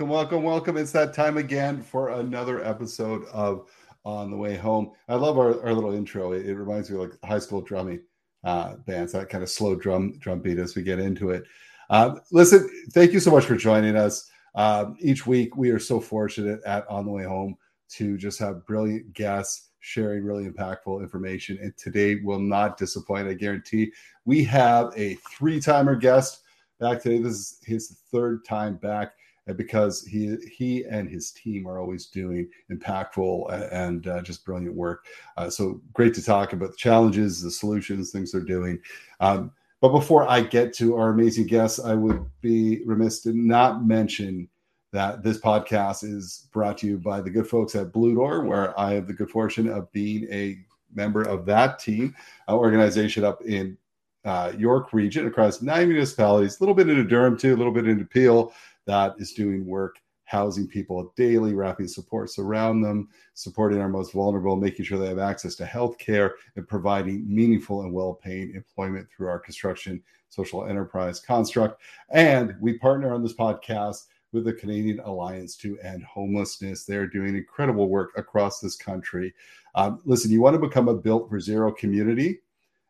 Welcome, welcome, welcome. It's that time again for another episode of On the Way Home. I love our, our little intro. It, it reminds me like high school drumming uh, bands, that kind of slow drum drum beat as we get into it. Uh, listen, thank you so much for joining us. Um, each week, we are so fortunate at On the Way Home to just have brilliant guests sharing really impactful information. And today will not disappoint, I guarantee. We have a three timer guest back today. This is his third time back because he he and his team are always doing impactful and uh, just brilliant work. Uh, so great to talk about the challenges, the solutions, things they're doing. Um, but before I get to our amazing guests, I would be remiss to not mention that this podcast is brought to you by the good folks at Blue Door, where I have the good fortune of being a member of that team uh, organization up in uh, York region across nine municipalities, a little bit into Durham too, a little bit into Peel, that is doing work housing people daily, wrapping supports around them, supporting our most vulnerable, making sure they have access to health care, and providing meaningful and well paying employment through our construction social enterprise construct. And we partner on this podcast with the Canadian Alliance to End Homelessness. They're doing incredible work across this country. Um, listen, you want to become a Built for Zero community.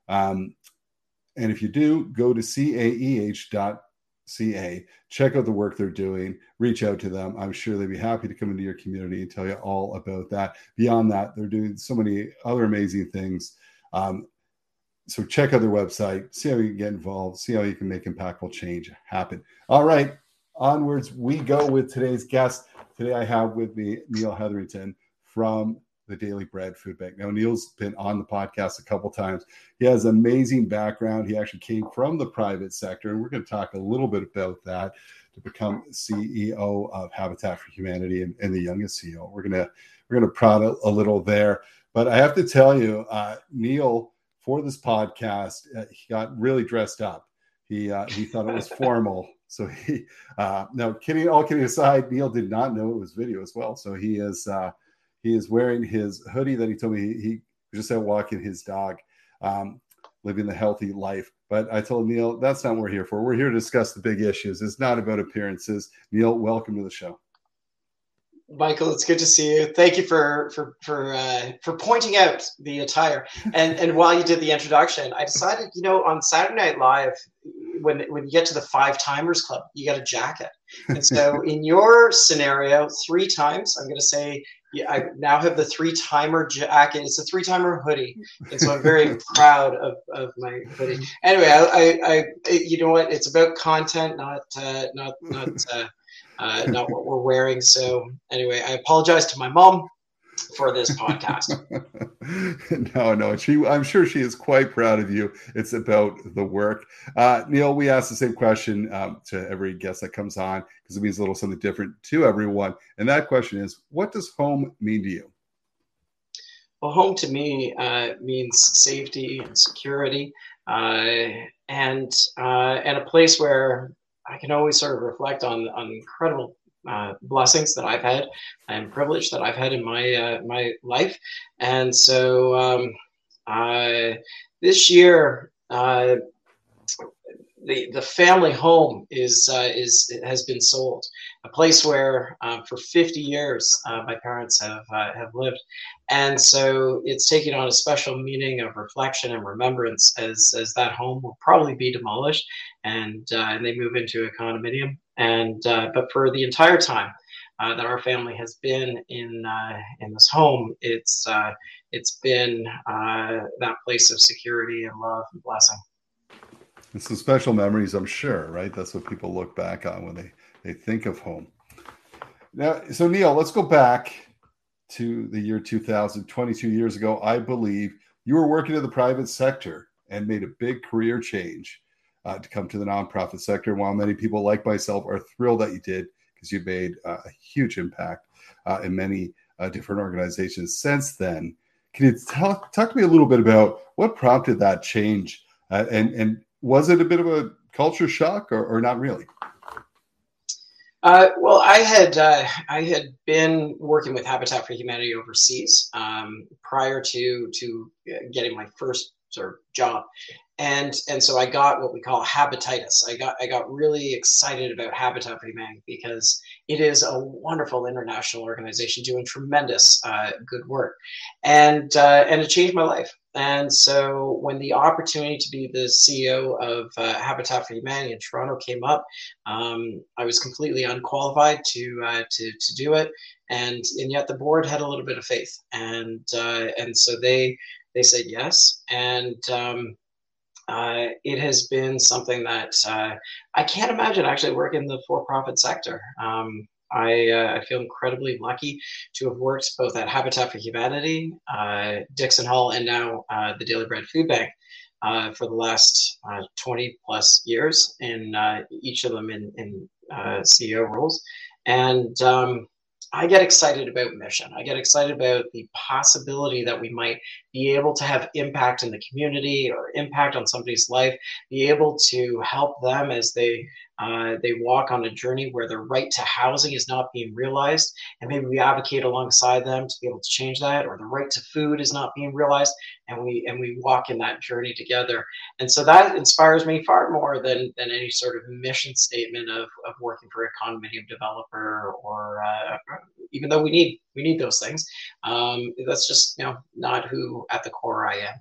Um, and if you do, go to caeh.ca, check out the work they're doing, reach out to them. I'm sure they'd be happy to come into your community and tell you all about that. Beyond that, they're doing so many other amazing things. Um, so check out their website, see how you can get involved, see how you can make impactful change happen. All right, onwards we go with today's guest. Today I have with me Neil Hetherington from the Daily Bread Food Bank. Now, Neil's been on the podcast a couple times. He has amazing background. He actually came from the private sector, and we're going to talk a little bit about that to become CEO of Habitat for Humanity and, and the youngest CEO. We're gonna we're gonna prod a, a, little there, but I have to tell you, uh, Neil, for this podcast, uh, he got really dressed up. He uh, he thought it was formal. So he uh, no kidding all kidding aside, Neil did not know it was video as well. So he is uh, he is wearing his hoodie that he told me he, he just out walking his dog, um, living the healthy life. But I told Neil that's not what we're here for. We're here to discuss the big issues. It's not about appearances. Neil, welcome to the show. Michael, it's good to see you. Thank you for for for uh, for pointing out the attire. And and while you did the introduction, I decided, you know, on Saturday Night Live, when when you get to the five timers club, you get a jacket. And so in your scenario, three times, I'm going to say yeah, I now have the three timer jacket. It's a three timer hoodie, and so I'm very proud of, of my hoodie. Anyway, I, I, I, you know what? It's about content, not uh, not not uh, uh, not what we're wearing. So anyway, I apologize to my mom for this podcast. no, no, she. I'm sure she is quite proud of you. It's about the work. Uh, Neil, we ask the same question um, to every guest that comes on because it means a little something different to everyone. And that question is, what does home mean to you? Well, home to me uh, means safety and security, uh, and uh, and a place where I can always sort of reflect on on incredible uh, blessings that I've had and privilege that I've had in my uh, my life. And so um, uh, this year, uh, the the family home is uh, is has been sold. A place where uh, for 50 years my parents have have lived, and so it's taking on a special meaning of reflection and remembrance as as that home will probably be demolished and and they move into a condominium and uh, but for the entire time uh, that our family has been in uh, in this home, it's it's been that place of security and love and blessing. And some special memories, I'm sure, right? That's what people look back on when they they think of home. Now, so Neil, let's go back to the year 2000, 22 years ago. I believe you were working in the private sector and made a big career change uh, to come to the nonprofit sector. While many people like myself are thrilled that you did because you made uh, a huge impact uh, in many uh, different organizations since then. Can you talk, talk to me a little bit about what prompted that change? Uh, and, and was it a bit of a culture shock or, or not really? Uh, well, I had uh, I had been working with Habitat for Humanity overseas um, prior to to getting my first of job and and so I got what we call habititis. I got I got really excited about Habitat for Humanity because it is a wonderful international organization doing tremendous uh, good work, and uh, and it changed my life. And so when the opportunity to be the CEO of uh, Habitat for Humanity in Toronto came up, um, I was completely unqualified to uh, to to do it, and and yet the board had a little bit of faith, and uh, and so they they said yes, and um, uh, it has been something that uh, I can't imagine actually working in the for-profit sector. Um, I, uh, I, feel incredibly lucky to have worked both at Habitat for Humanity, uh, Dixon Hall, and now uh, the Daily Bread Food Bank uh, for the last 20 plus years, in each of them in, in CEO roles. And um, I get excited about mission. I get excited about the possibility that we might be able to have impact in the community or impact on somebody's life, be able to help them as they uh, they walk on a journey where their right to housing is not being realized, and maybe we advocate alongside them to be able to change that, or the right to food is not being realized, and we and we walk in that journey together. And so that inspires me far more than than any sort of mission statement of, of working for a condominium developer, or uh, even though we need we need those things, um, that's just you know not who at the core I am.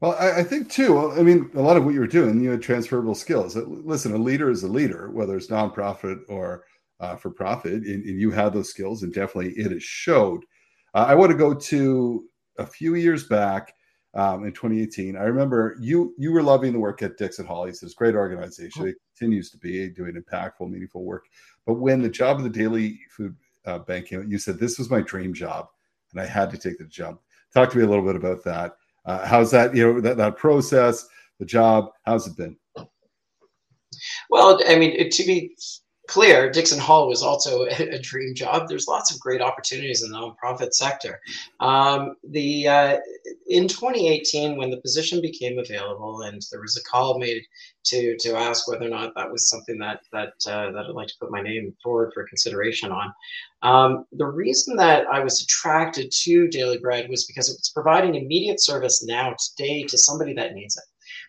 Well, I, I, think too. I mean, a lot of what you were doing, you had transferable skills. Listen, a leader is a leader, whether it's nonprofit or uh, for profit, and, and, you had those skills, and definitely it has showed. Uh, I want to go to a few years back um, in 2018. I remember you you were loving the work at Dixon Hall. It's a great organization. Oh. It continues to be doing impactful, meaningful work. But when the job of the Daily Food uh, Bank came you said this was my dream job, and I had to take the jump. Talk to me a little bit about that uh, how's that? You know that that process, the job. How's it been? Well, I mean, to be clear, Dixon Hall was also a, dream job. There's lots of great opportunities in the nonprofit sector. Um, the uh, in 2018, when the position became available, and there was a call made to to ask whether or not that was something that that uh, that I'd like to put my name forward for consideration on. Um, the reason that I was attracted to Daily Bread was because it was providing immediate service now today to somebody that needs it.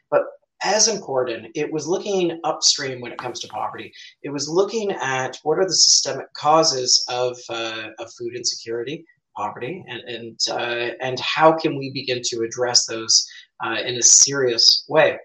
But as important, it was looking upstream when it comes to poverty. It was looking at what are the systemic causes of, uh, of food insecurity, poverty, and and uh, and how can we begin to address those uh, in a serious way.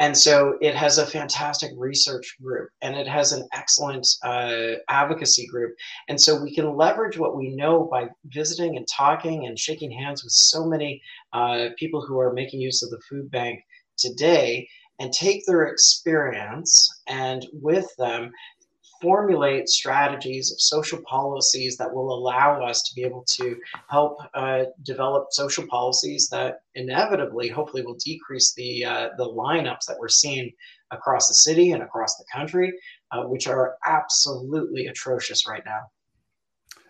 And so it has a fantastic research group and it has an excellent uh, advocacy group. And so we can leverage what we know by visiting and talking and shaking hands with so many uh, people who are making use of the food bank today and take their experience and with them formulate strategies of social policies that will allow us to be able to help uh, develop social policies that inevitably, hopefully, will decrease the uh, the lineups that we're seeing across the city and across the country, uh, which are absolutely atrocious right now.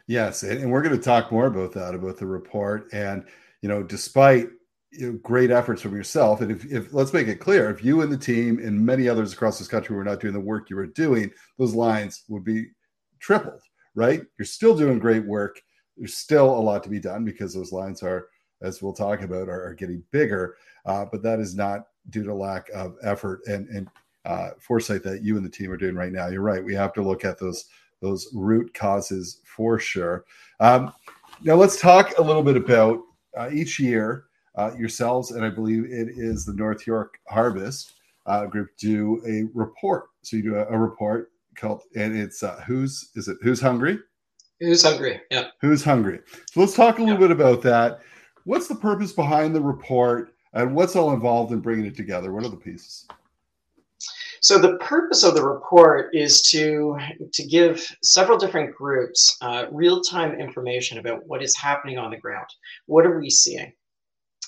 Yes, and we're going to talk more about that about the report and you know despite you know, great efforts from yourself. And if, if let's make it clear, if you and the team and many others across this country were not doing the work you were doing, those lines would be tripled, right? You're still doing great work. There's still a lot to be done because those lines are, as we'll talk about, are, are getting bigger. Uh, but that is not due to lack of effort and and uh, foresight that you and the team are doing right now. You're right. We have to look at those those root causes for sure. Um, now let's talk a little bit about uh, each year uh, yourselves, and I believe it is the North York Harvest uh, group do a report. So you do a, a report called, and it's uh, who's is it? Who's hungry? Who's hungry? Yeah. Who's hungry? So let's talk a little yeah. bit about that. What's the purpose behind the report, and what's all involved in bringing it together? What are the pieces? So the purpose of the report is to to give several different groups uh, real time information about what is happening on the ground. What are we seeing?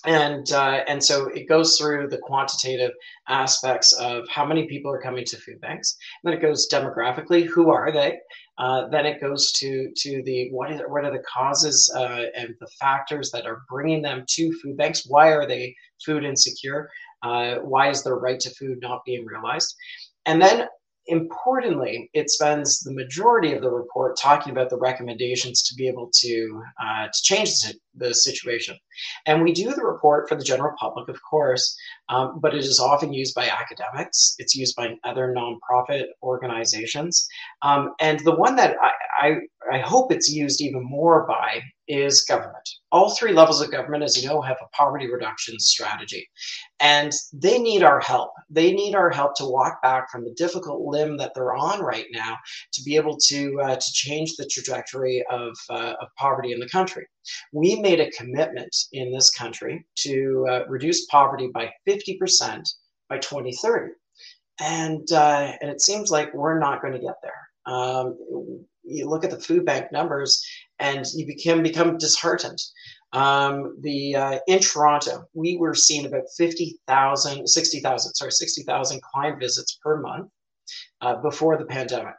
And uh, and so it goes through the quantitative aspects of how many people are coming to food banks. And then it goes demographically, who are they? Uh, then it goes to to the what is what are the causes uh, and the factors that are bringing them to food banks? Why are they food insecure? Uh, why is their right to food not being realized? And then importantly, it spends the majority of the report talking about the recommendations to be able to uh, to change the situation. And we do the report for the general public, of course, um, but it is often used by academics. It's used by other nonprofit organizations, um, and the one that I, I I hope it's used even more by is government. All three levels of government, as you know, have a poverty reduction strategy. And they need our help. They need our help to walk back from the difficult limb that they're on right now to be able to, uh, to change the trajectory of, uh, of poverty in the country. We made a commitment in this country to uh, reduce poverty by 50% by 2030. And, uh, and it seems like we're not going to get there. Um, you look at the food bank numbers and you become become disheartened. Um, the uh, in Toronto, we were seeing about 50,000, 60,000, sorry, 60,000 client visits per month uh, before the pandemic.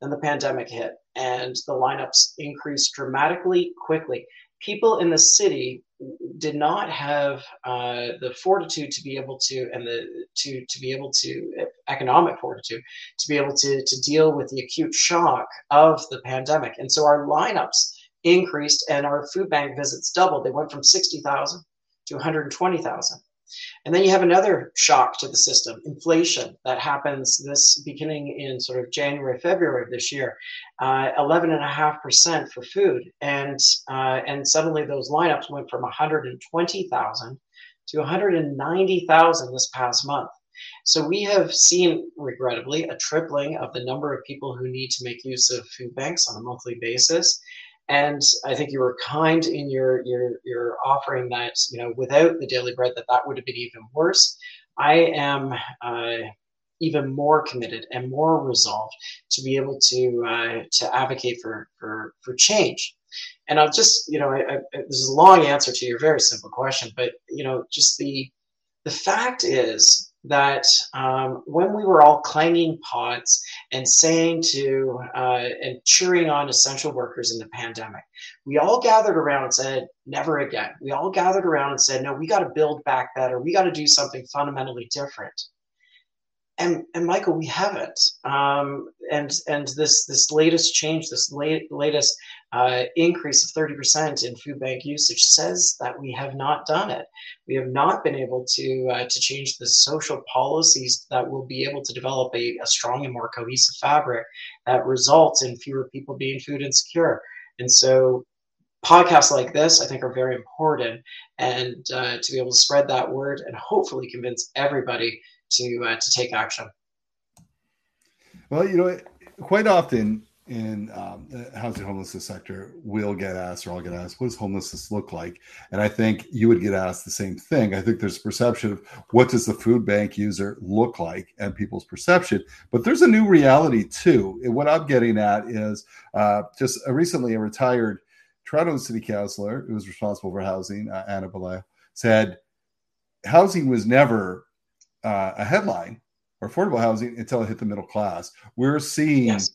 Then the pandemic hit and the lineups increased dramatically quickly. People in the city did not have uh, the fortitude to be able to and the to to be able to economic fortitude to be able to to deal with the acute shock of the pandemic. And so our lineups increased and our food bank visits doubled. They went from 60,000 to 120,000 and then you have another shock to the system, inflation that happens this beginning in sort of January, February of this year, uh, 11.5% for food. And, uh, and suddenly those lineups went from 120,000 to 190,000 this past month. So we have seen, regrettably, a tripling of the number of people who need to make use of food banks on a monthly basis. And I think you were kind in your your your offering that you know without the daily bread that that would have been even worse. I am uh, even more committed and more resolved to be able to uh, to advocate for for for change. And I'll just you know I, I, this is a long answer to your very simple question, but you know just the the fact is that um, when we were all clanging pots and saying to uh, and cheering on essential workers in the pandemic, we all gathered around and said, never again. We all gathered around and said, no, we got to build back better. We got to do something fundamentally different and and Michael, we haven't. Um, and and this this latest change, this late, latest uh, increase of thirty percent in food bank usage says that we have not done it. We have not been able to uh, to change the social policies that will be able to develop a, a strong and more cohesive fabric that results in fewer people being food insecure. And so podcasts like this i think are very important and uh, to be able to spread that word and hopefully convince everybody to uh, to take action. Well, you know, quite often in um, the housing homelessness sector, we'll get asked, or I'll get asked, what does homelessness look like? And I think you would get asked the same thing. I think there's a perception of what does the food bank user look like and people's perception. But there's a new reality too. And what I'm getting at is uh, just a recently a retired Toronto City Councilor who was responsible for housing, uh, Ana Bailão, said housing was never uh, a headline or affordable housing until it hit the middle class. We're seeing yes.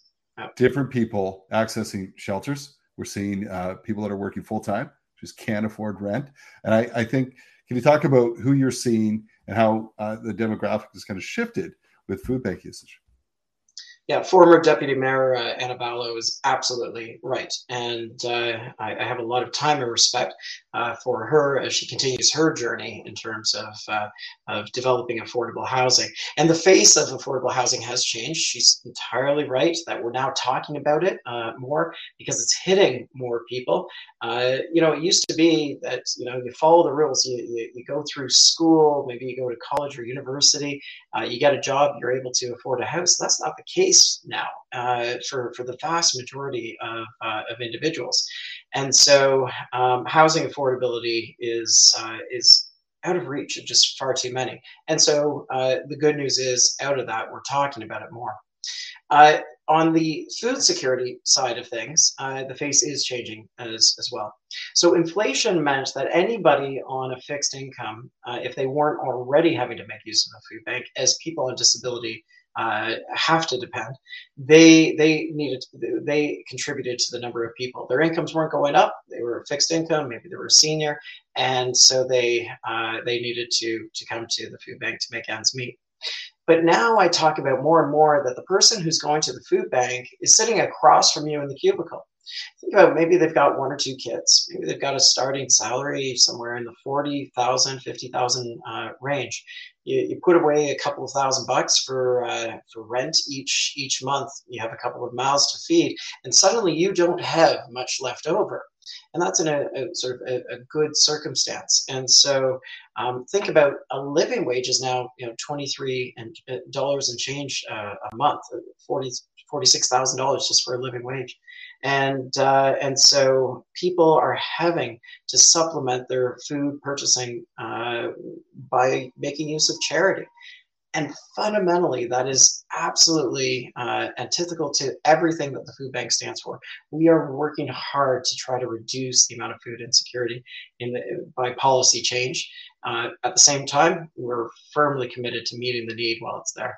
Different people accessing shelters. We're seeing uh, people that are working full time, just can't afford rent. And I, I, think, can you talk about who you're seeing and how uh, the demographic has kind of shifted with food bank usage? Yeah, former Deputy Mayor uh, Ana Bailão is absolutely right. And uh, I, I, have a lot of time and respect uh, for her as she continues her journey in terms of, uh, of developing affordable housing. And the face of affordable housing has changed. She's entirely right that we're now talking about it uh, more because it's hitting more people. Uh, you know, it used to be that, you know, you follow the rules, you, you, you go through school, maybe you go to college or university, you get a job, you're able to afford a house. That's not the case now uh, for, for the vast majority of, uh, of individuals. And so um, housing affordability is, uh, is out of reach of just far too many. And so uh, the good news is out of that, we're talking about it more. Uh, on the food security side of things, uh, the face is changing as, as well. So, inflation meant that anybody on a fixed income, if they weren't already having to make use of a food bank, as people on disability uh, have to depend. They they needed they contributed to the number of people. Their incomes weren't going up. They were fixed income. Maybe they were senior, and so they uh, they needed to to come to the food bank to make ends meet. But now I talk about more and more that the person who's going to the food bank is sitting across from you in the cubicle. Think about maybe they've got one or two kids. Maybe they've got a starting salary somewhere in the 40,000, 50,000 uh, range. You, you put away a couple of thousand bucks for uh, for rent each each month. You have a couple of mouths to feed, and suddenly you don't have much left over and that's in a, a sort of a, a, good circumstance. And so, um, think about a living wage is now you know twenty three and uh, dollars and change uh, a month, forty forty six thousand dollars just for a living wage, and uh, and so people are having to supplement their food purchasing uh, by making use of charity. And fundamentally, that is absolutely uh, antithetical to everything that the food bank stands for. We are working hard to try to reduce the amount of food insecurity in the, by policy change. Uh, at the same time, we're firmly committed to meeting the need while it's there.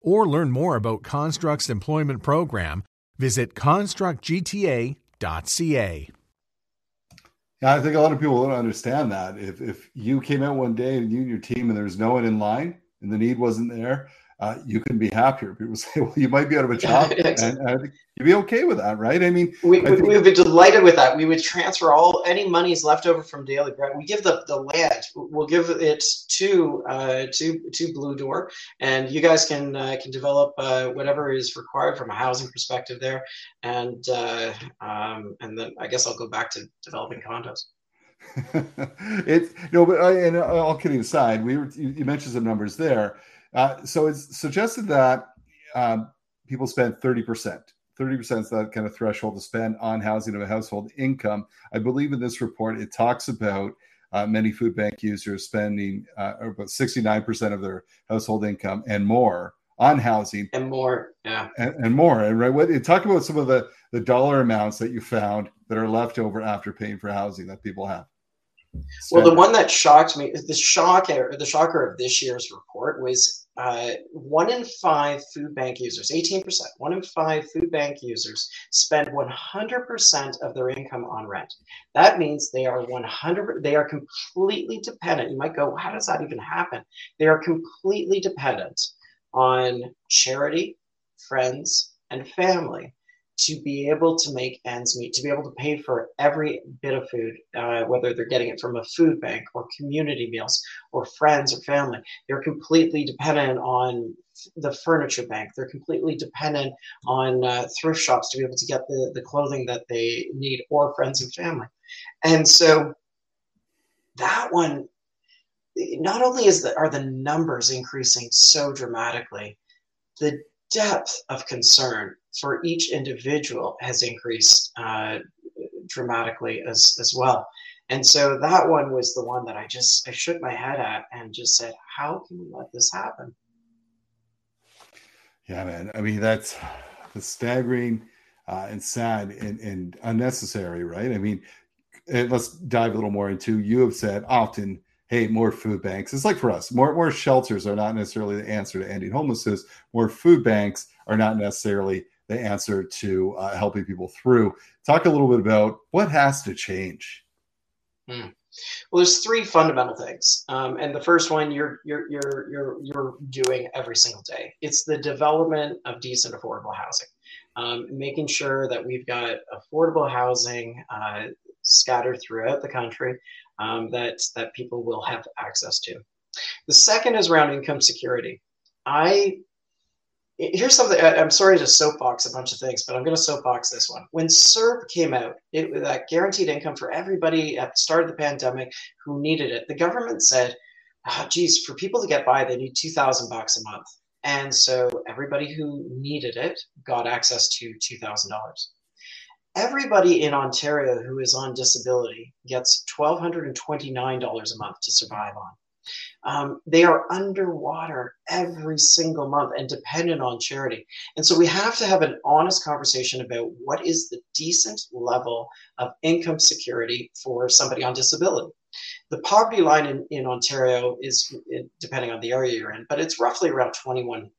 or learn more about Construct's employment program, visit constructgta.ca. Yeah, I think a lot of people don't understand that. If if you came out one day and you and your team and there was no one in line and the need wasn't there, uh, you can be happier. People say, well, you might be out of a job, exactly. and, and you'd be okay with that, right? I mean, we, I we, would be delighted with that. We would transfer all any monies left over from daily bread. We give the, the land. We'll give it to uh, to to Blue Door, and you guys can uh, can develop uh, whatever is required from a housing perspective there, and uh, um, and then I guess I'll go back to developing condos. it's no, but I, and all kidding aside, we were you, you mentioned some numbers there uh, so it's suggested that um, people spend 30%. 30% is that kind of threshold to spend on housing of a household income. I believe in this report, it talks about uh, many food bank users spending uh, about 69% of their household income and more on housing and more yeah and, and more and right what talk about some of the the dollar amounts that you found that are left over after paying for housing that people have well, the one that shocked me, the shocker, the shocker of this year's report was uh, one in five food bank users, 18%, one in five food bank users spend 100% of their income on rent. That means they are 100, they are completely dependent. You might go, how does that even happen? They are completely dependent on charity, friends, and family to be able to make ends meet, to be able to pay for every bit of food, uh, whether they're getting it from a food bank or community meals or friends or family. They're completely dependent on the furniture bank. They're completely dependent on uh, thrift shops to be able to get the, the clothing that they need or friends and family. And so that one, not only is the, are the numbers increasing so dramatically, the depth of concern for each individual has increased uh, dramatically as, as well. And so that one was the one that I just I shook my head at and just said, how can we let this happen? Yeah, man. I mean, that's the staggering uh, and sad and, and unnecessary, right? I mean, let's dive a little more into. You have said often hey, more food banks. It's like for us, more more shelters are not necessarily the answer to ending homelessness. More food banks are not necessarily the answer to uh, helping people through. Talk a little bit about what has to change. Hmm. Well, there's three fundamental things, um, and the first one you're you're you're you're you're doing every single day. It's the development of decent, affordable housing, um, making sure that we've got affordable housing uh, scattered throughout the country um, that that people will have access to. The second is around income security. I here's something i'm sorry to soapbox a bunch of things but i'm going to soapbox this one. When CERB came out it was that guaranteed income for everybody at the start of the pandemic who needed it the government said oh, geez for people to get by they need 2000 bucks a month. And so everybody who needed it got access to $2000 everybody in Ontario who is on disability gets $1,229 a month to survive on. Um, they are underwater every single month and dependent on charity. And so we have to have an honest conversation about what is the decent level of income security for somebody on disability. The poverty line in, in Ontario is, depending on the area you're in, but it's roughly around $2,100.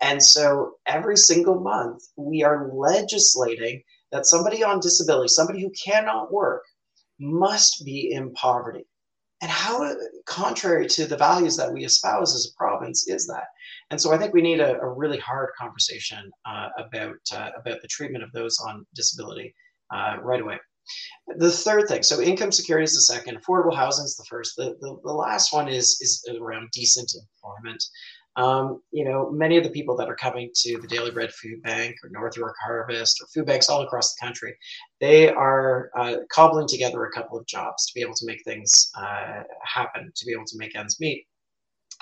And so every single month, we are legislating that somebody on disability, somebody who cannot work, must be in poverty. And how contrary to the values that we espouse as a province is that? And so I think we need a, a really hard conversation uh, about uh, about the treatment of those on disability uh, right away. The third thing, so income security is the second, affordable housing is the first. The, the, the last one is is around decent employment. Um, you know, many of the people that are coming to the Daily Bread Food Bank or North York Harvest or food banks all across the country, they are uh, cobbling together a couple of jobs to be able to make things uh, happen, to be able to make ends meet.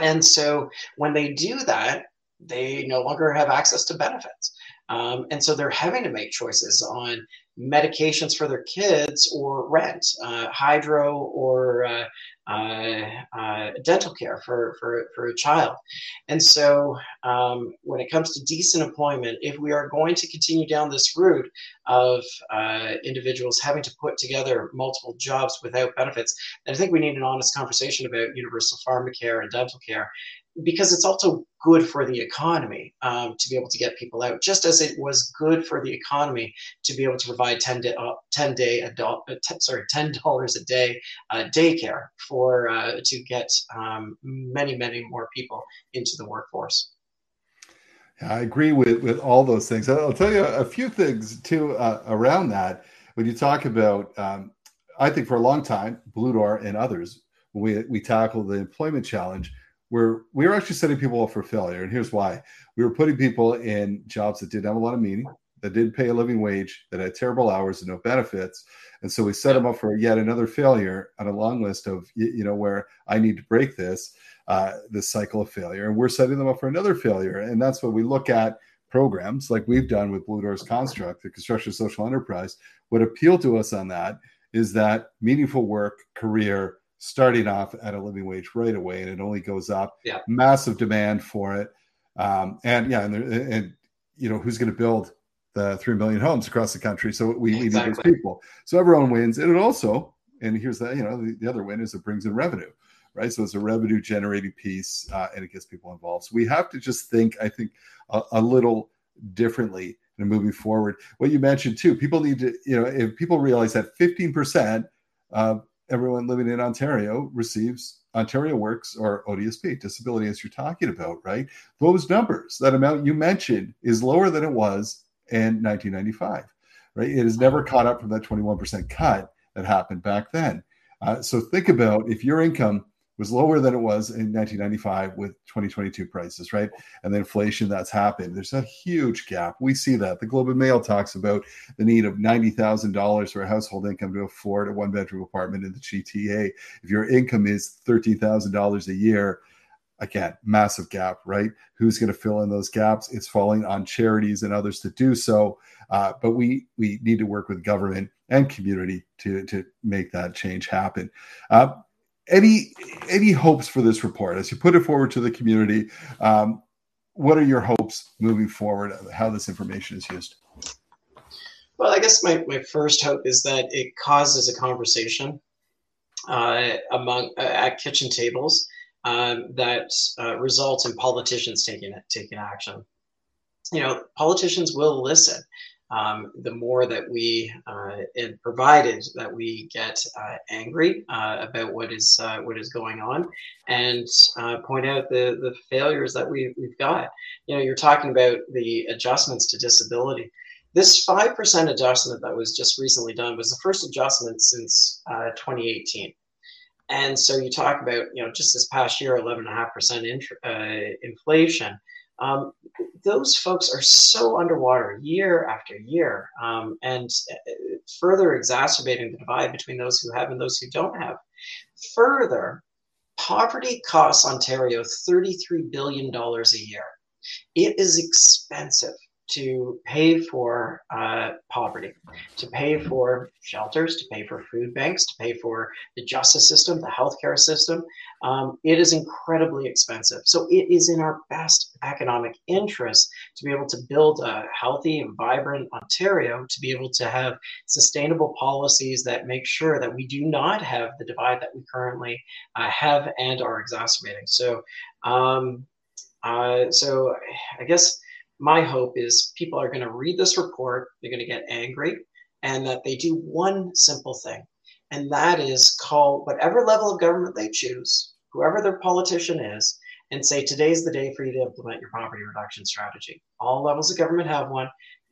And so when they do that, they no longer have access to benefits. Um, and so they're having to make choices on medications for their kids or rent, uh, hydro or uh, uh, uh, dental care for, for, for a child. And so, um, when it comes to decent employment, if we are going to continue down this route of uh, individuals having to put together multiple jobs without benefits, I think we need an honest conversation about universal pharmacare and dental care because it's also good for the economy um, to be able to get people out, just as it was good for the economy to be able to provide 10 day, uh, 10 day adult, uh, t- sorry, $10 a day uh, daycare for uh, to get um, many, many more people into the workforce. I agree with, with all those things. I'll tell you a few things too uh, around that. When you talk about, um, I think for a long time, Blue Door and others, we, we tackle the employment challenge, we're we were actually setting people up for failure, and here's why: we were putting people in jobs that didn't have a lot of meaning, that didn't pay a living wage, that had terrible hours and no benefits, and so we set them up for yet another failure on a long list of you know where I need to break this uh, this cycle of failure, and we're setting them up for another failure, and that's what we look at programs like we've done with Blue Doors Construct, the construction social enterprise. What appealed to us on that is that meaningful work, career, starting off at a living wage right away, and it only goes up. Yeah. Massive demand for it, um, and yeah, and, there, and you know who's going to build the three million homes across the country? So we, exactly. need those people. So everyone wins, and it also, and here's the you know the, the other win is it brings in revenue. Right, so it's a revenue generating piece, uh, and it gets people involved. So we have to just think, I think, a, a little differently and moving forward. What you mentioned too, people need to, you know, if people realize that 15% of everyone living in Ontario receives Ontario Works or ODSP, disability as you're talking about, right? Those numbers, that amount you mentioned, is lower than it was in 1995, right? It has never caught up from that 21% cut that happened back then. Uh, so think about if your income was lower than it was in 1995 with 2022 prices, right? And the inflation that's happened. There's a huge gap. We see that. The Globe and Mail talks about the need of $90,000 for a household income to afford a one bedroom apartment in the GTA. If your income is $13,000 a year, again, massive gap, right? Who's going to fill in those gaps? It's falling on charities and others to do so. Uh, but we we need to work with government and community to to make that change happen. Uh, any any hopes for this report as you put it forward to the community? Um, what are your hopes moving forward? How this information is used? Well, I guess my, my first hope is that it causes a conversation uh, among uh, at kitchen tables um, that uh, results in politicians taking taking action. You know, politicians will listen um, the more that we, uh, provided that we get uh, angry uh, about what is uh, what is going on, and uh, point out the the failures that we we've got. You know, you're talking about the adjustments to disability. This five percent adjustment that was just recently done was the first adjustment since uh, 2018. And so you talk about, you know, just this past year, 11.5% inflation um, those folks are so underwater year after year um, and uh, further exacerbating the divide between those who have and those who don't have. Further, poverty costs Ontario $33 billion a year. It is expensive to pay for uh, poverty, to pay for shelters, to pay for food banks, to pay for the justice system, the healthcare system. Um, it is incredibly expensive. So it is in our best economic interest to be able to build a healthy and vibrant Ontario, to be able to have sustainable policies that make sure that we do not have the divide that we currently uh, have and are exacerbating. So, um, uh, so I guess my hope is people are going to read this report, they're going to get angry, and that they do one simple thing, and that is call whatever level of government they choose, whoever their politician is, and say today's the day for you to implement your poverty reduction strategy. All levels of government have one.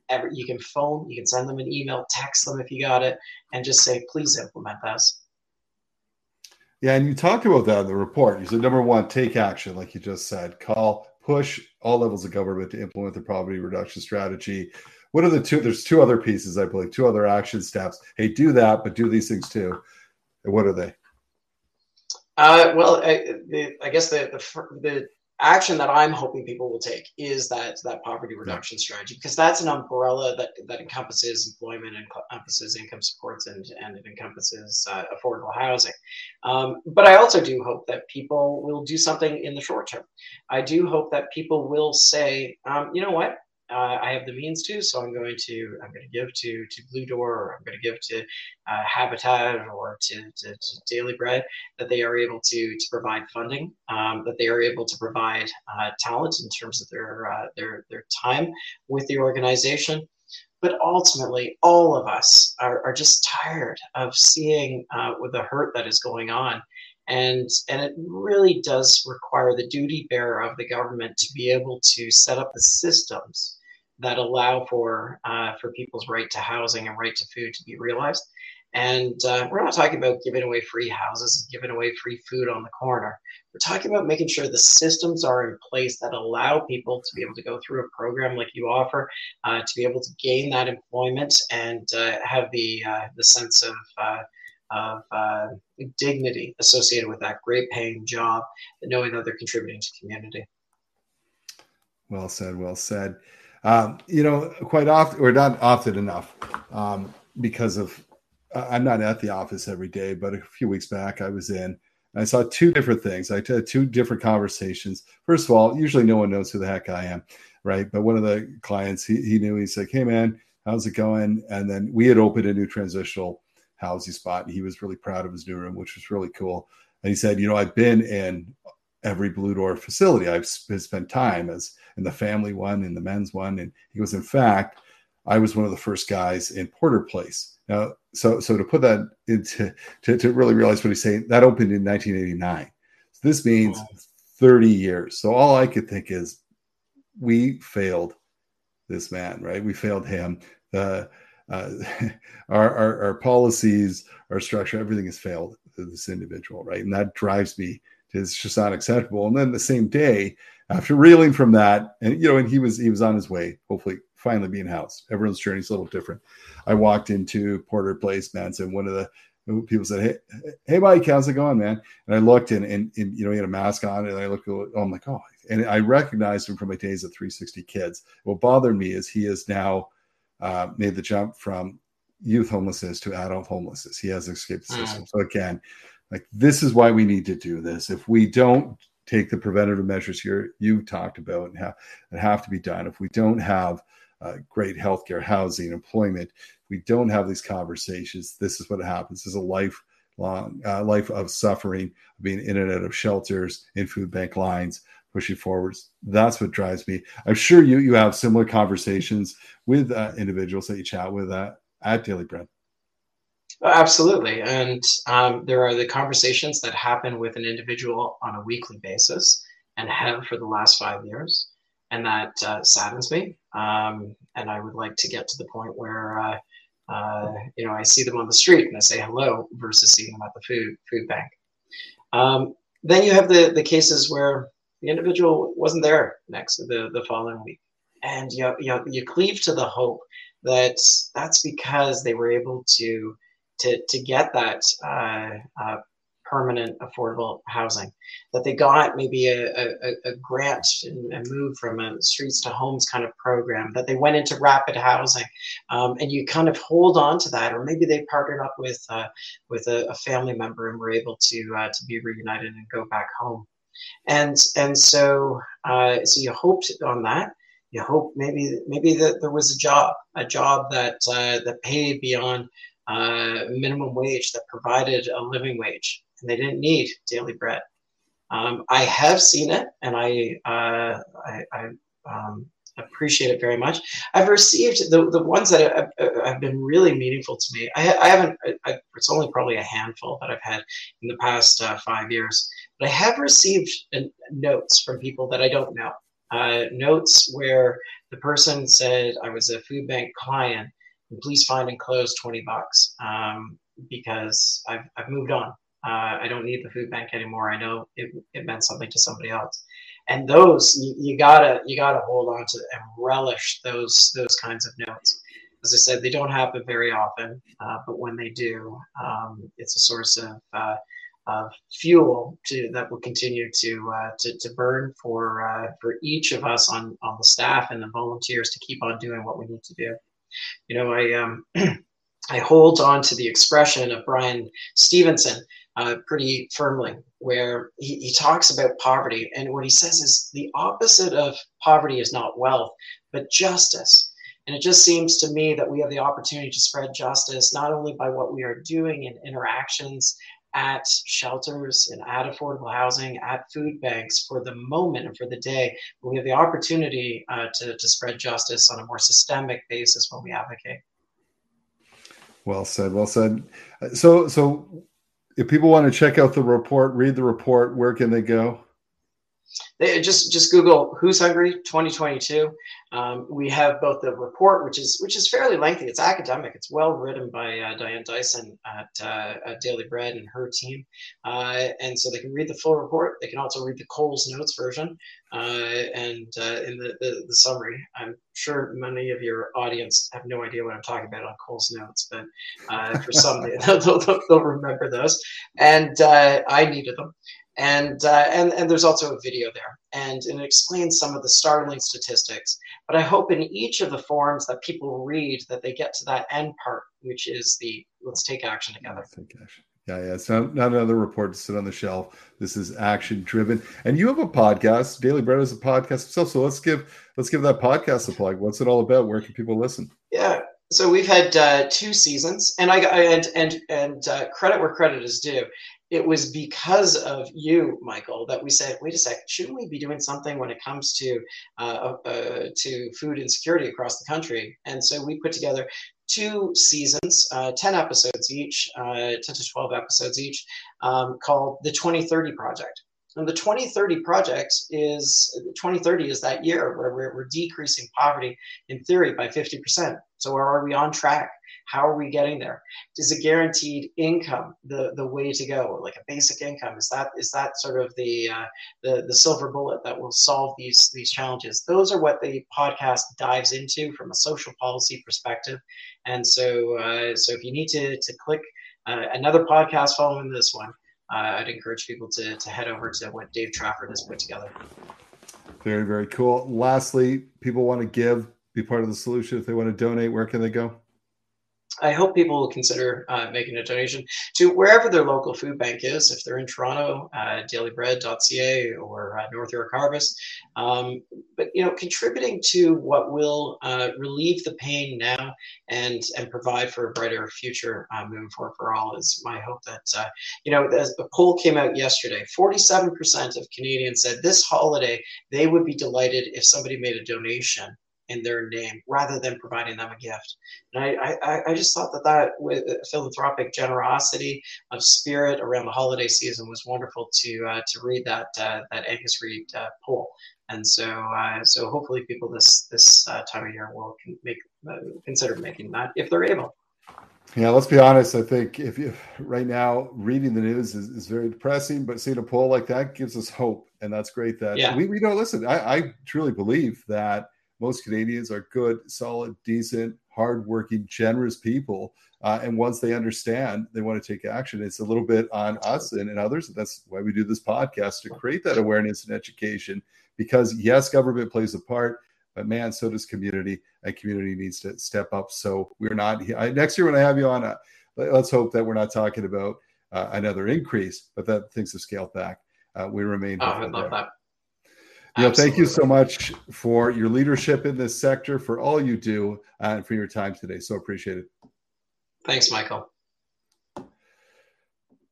Every, you can phone, you can send them an email, text them if you got it, and just say, please implement this. Yeah, and you talked about that in the report. You said number one, take action, like you just said. Call push all levels of government to implement the poverty reduction strategy. What are the two? There's two other pieces, I believe, two other action steps. Hey, do that, but do these things too. And what are they? Uh, well, I, the, I guess the, the, the action that I'm hoping people will take is that that poverty reduction yeah. strategy because that's an umbrella that that encompasses employment and encompasses income supports and and it encompasses uh, affordable housing. Um, but I also do hope that people will do something in the short term. I do hope that people will say, um, you know what, uh, I have the means to, so I'm going to I'm going to give to to Blue Door, or I'm going to give to uh, Habitat or to, to, to, Daily Bread, that they are able to to provide funding, um, that they are able to provide uh, talent in terms of their uh, their their time with the organization. But ultimately, all of us are, are just tired of seeing uh, with the hurt that is going on and and it really does require the duty bearer of the government to be able to set up the systems that allow for uh, for people's right to housing and right to food to be realized. And uh, we're not talking about giving away free houses, giving away free food on the corner. We're talking about making sure the systems are in place that allow people to be able to go through a program like you offer, uh, to be able to gain that employment and uh, have the uh, the sense of uh, of dignity associated with that great paying job, knowing that they're contributing to community. Well said. Well said. Um, you know, quite often, or not often enough, um, because of I'm not at the office every day, but a few weeks back I was in. I saw two different things. I had two different conversations. First of all, usually no one knows who the heck I am, right? But one of the clients, he, he knew. He's like, "Hey, man, how's it going?" And then we had opened a new transitional housing spot, and he was really proud of his new room, which was really cool. And he said, "You know, I've been in every Blue Door facility. I've spent time as in the family one, in the men's one, and he goes, in fact, I was one of the first guys in Porter Place. Now, so so to put that into to, to really realize what he's saying, that opened in 1989. So this means 30 years. So all I could think is, we failed this man, right? We failed him. The uh, our, our, our policies, our structure, everything has failed this individual, right? And that drives me it's just not acceptable. And then the same day, after reeling from that, and you know, and he was he was on his way, hopefully finally being housed. Everyone's journey is a little different. I walked into Porter Place, man, and one of the people said, "Hey, hey, Mike, how's it going, man?" And I looked, and, and, and you know, he had a mask on, and I looked, oh, I'm like, oh, and I recognized him from my days at 360 Kids. What bothered me is he has now uh, made the jump from youth homelessness to adult homelessness. He has escaped the system. Mm. So again, like this is why we need to do this. If we don't take the preventative measures here you talked about and have, that have to be done, if we don't have uh, great healthcare, housing, employment, we don't have these conversations. This is what happens. This is a lifelong uh, life of suffering, being in and out of shelters, in food bank lines, pushing forwards. That's what drives me. I'm sure you you have similar conversations with uh, individuals that you chat with uh, at Daily Bread. Oh, absolutely. And um, there are the conversations that happen with an individual on a weekly basis and have for the last five years. And that uh, saddens me. Um, and I would like to get to the point where, uh, uh, you know, I see them on the street and I say hello versus seeing them at the food, food bank. Um, then you have the, the cases where the individual wasn't there next the, the following week. And you, you, you cleave to the hope that that's because they were able to to to get that uh, uh, permanent affordable housing, that they got maybe a, a, a grant and, and moved from a streets to homes kind of program, that they went into rapid housing, um, and you kind of hold on to that, or maybe they partnered up with uh, with a, a, family member and were able to uh, to be reunited and go back home, and and so uh, so you hoped on that. You hope maybe maybe that there was a job, a job that uh, that paid beyond uh, minimum wage, that provided a living wage, and they didn't need daily bread. Um, I have seen it, and I uh, I, I um, appreciate it very much. I've received the, the ones that have, have been really meaningful to me. I, I haven't. I, it's only probably a handful that I've had in the past uh, five years, but I have received notes from people that I don't know. Uh, notes where the person said I was a food bank client, please find and close twenty bucks um, because I've I've moved on. Uh, I don't need the food bank anymore. I know it, it meant something to somebody else. And those you, you gotta you gotta hold on to and relish those those kinds of notes. As I said, they don't happen very often, uh, but when they do, um, it's a source of uh, of fuel to that will continue to uh, to, to burn for uh, for each of us on on the staff and the volunteers to keep on doing what we need to do. You know, I um, I hold on to the expression of Bryan Stevenson uh, pretty firmly, where he, he talks about poverty. And what he says is the opposite of poverty is not wealth, but justice. And it just seems to me that we have the opportunity to spread justice not only by what we are doing in interactions at shelters and at affordable housing, at food banks for the moment and for the day, we have the opportunity uh, to, to spread justice on a more systemic basis when we advocate. Well said. Well said. So, so if people want to check out the report, read the report, where can they go? They just just Google "Who's Hungry 2022." Um, we have both the report, which is which is fairly lengthy. It's academic. It's well written by uh, Diane Dyson at, uh, at, Daily Bread and her team, uh, and so they can read the full report. They can also read the Coles Notes version uh, and uh, in the, the, the summary. I'm sure many of your audience have no idea what I'm talking about on Coles Notes, but uh, for some, they'll, they'll, they'll, remember those. And I needed them and uh, and and there's also a video there, and, and it explains some of the startling statistics. But I hope in each of the forums that people read that they get to that end part, which is the let's take action together. take action. Yeah, yeah. It's not, not another report to sit on the shelf. This is action driven. And you have a podcast. Daily Bread is a podcast itself. So let's give let's give that podcast a plug. What's it all about? Where can people listen? Yeah. So we've had uh, two seasons, and I and and and uh, credit where credit is due it was because of you, Michael, that we said, wait a sec, shouldn't we be doing something when it comes to uh, uh, to food insecurity across the country? And so we put together two seasons, uh, 10 episodes each, uh, 10 to 12 episodes each, um, called the 2030 Project. And the 2030 project is 2030 is that year where we're, we're decreasing poverty in theory by 50%. So are we on track? How are we getting there? Is a guaranteed income the, the way to go? Like a basic income is that is that sort of the uh, the the silver bullet that will solve these these challenges? Those are what the podcast dives into from a social policy perspective. And so uh, so if you need to to click uh, another podcast following this one, uh, I'd encourage people to to head over to what Dave Trafford has put together. Very very cool. Lastly, people want to give, be part of the solution. If they want to donate, where can they go? I hope people will consider uh, making a donation to wherever their local food bank is. If they're in Toronto, uh, dailybread.ca or uh, North York Harvest. Um, but you know, contributing to what will uh, relieve the pain now and and provide for a brighter future uh, moving forward for all is my hope. That uh, you know, as the poll came out yesterday, 47% of Canadians said this holiday they would be delighted if somebody made a donation in their name rather than providing them a gift. And I, I, I just thought that that with philanthropic generosity of spirit around the holiday season was wonderful to uh, to read that uh, that Angus Reid uh, poll. And so, uh, so hopefully, people this this uh, time of year will make uh, consider making that if they're able. Yeah, let's be honest. I think if you right now reading the news is, is very depressing, but seeing a poll like that gives us hope, and that's great. That yeah. we we don't listen. I, I truly believe that most Canadians are good, solid, decent, hardworking, generous people. Uh, and once they understand, they want to take action. It's a little bit on us and, and others. That's why we do this podcast to create that awareness and education. Because yes, government plays a part, but man, so does community, and community needs to step up. So we're not I, next year when I have you on. Uh, let's hope that we're not talking about uh, another increase, but that things have scaled back. Uh, we remain. Oh, I love there. that. Neil, thank you so much for your leadership in this sector, for all you do, uh, and for your time today. So appreciate it. Thanks, Michael.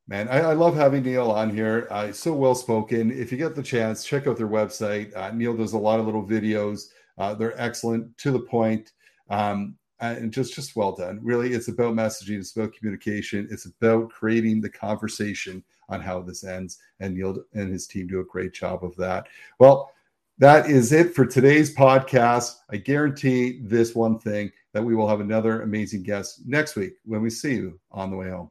Man, I, I love having Neil on here. Uh, so well spoken. If you get the chance, check out their website. Uh, Neil does a lot of little videos. Uh, they're excellent, to the point, um, Uh, and just just well done. Really, it's about messaging. It's about communication. It's about creating the conversation on how this ends. And Neil and his team do a great job of that. Well, that is it for today's podcast. I guarantee this one thing that we will have another amazing guest next week when we see you on the way home.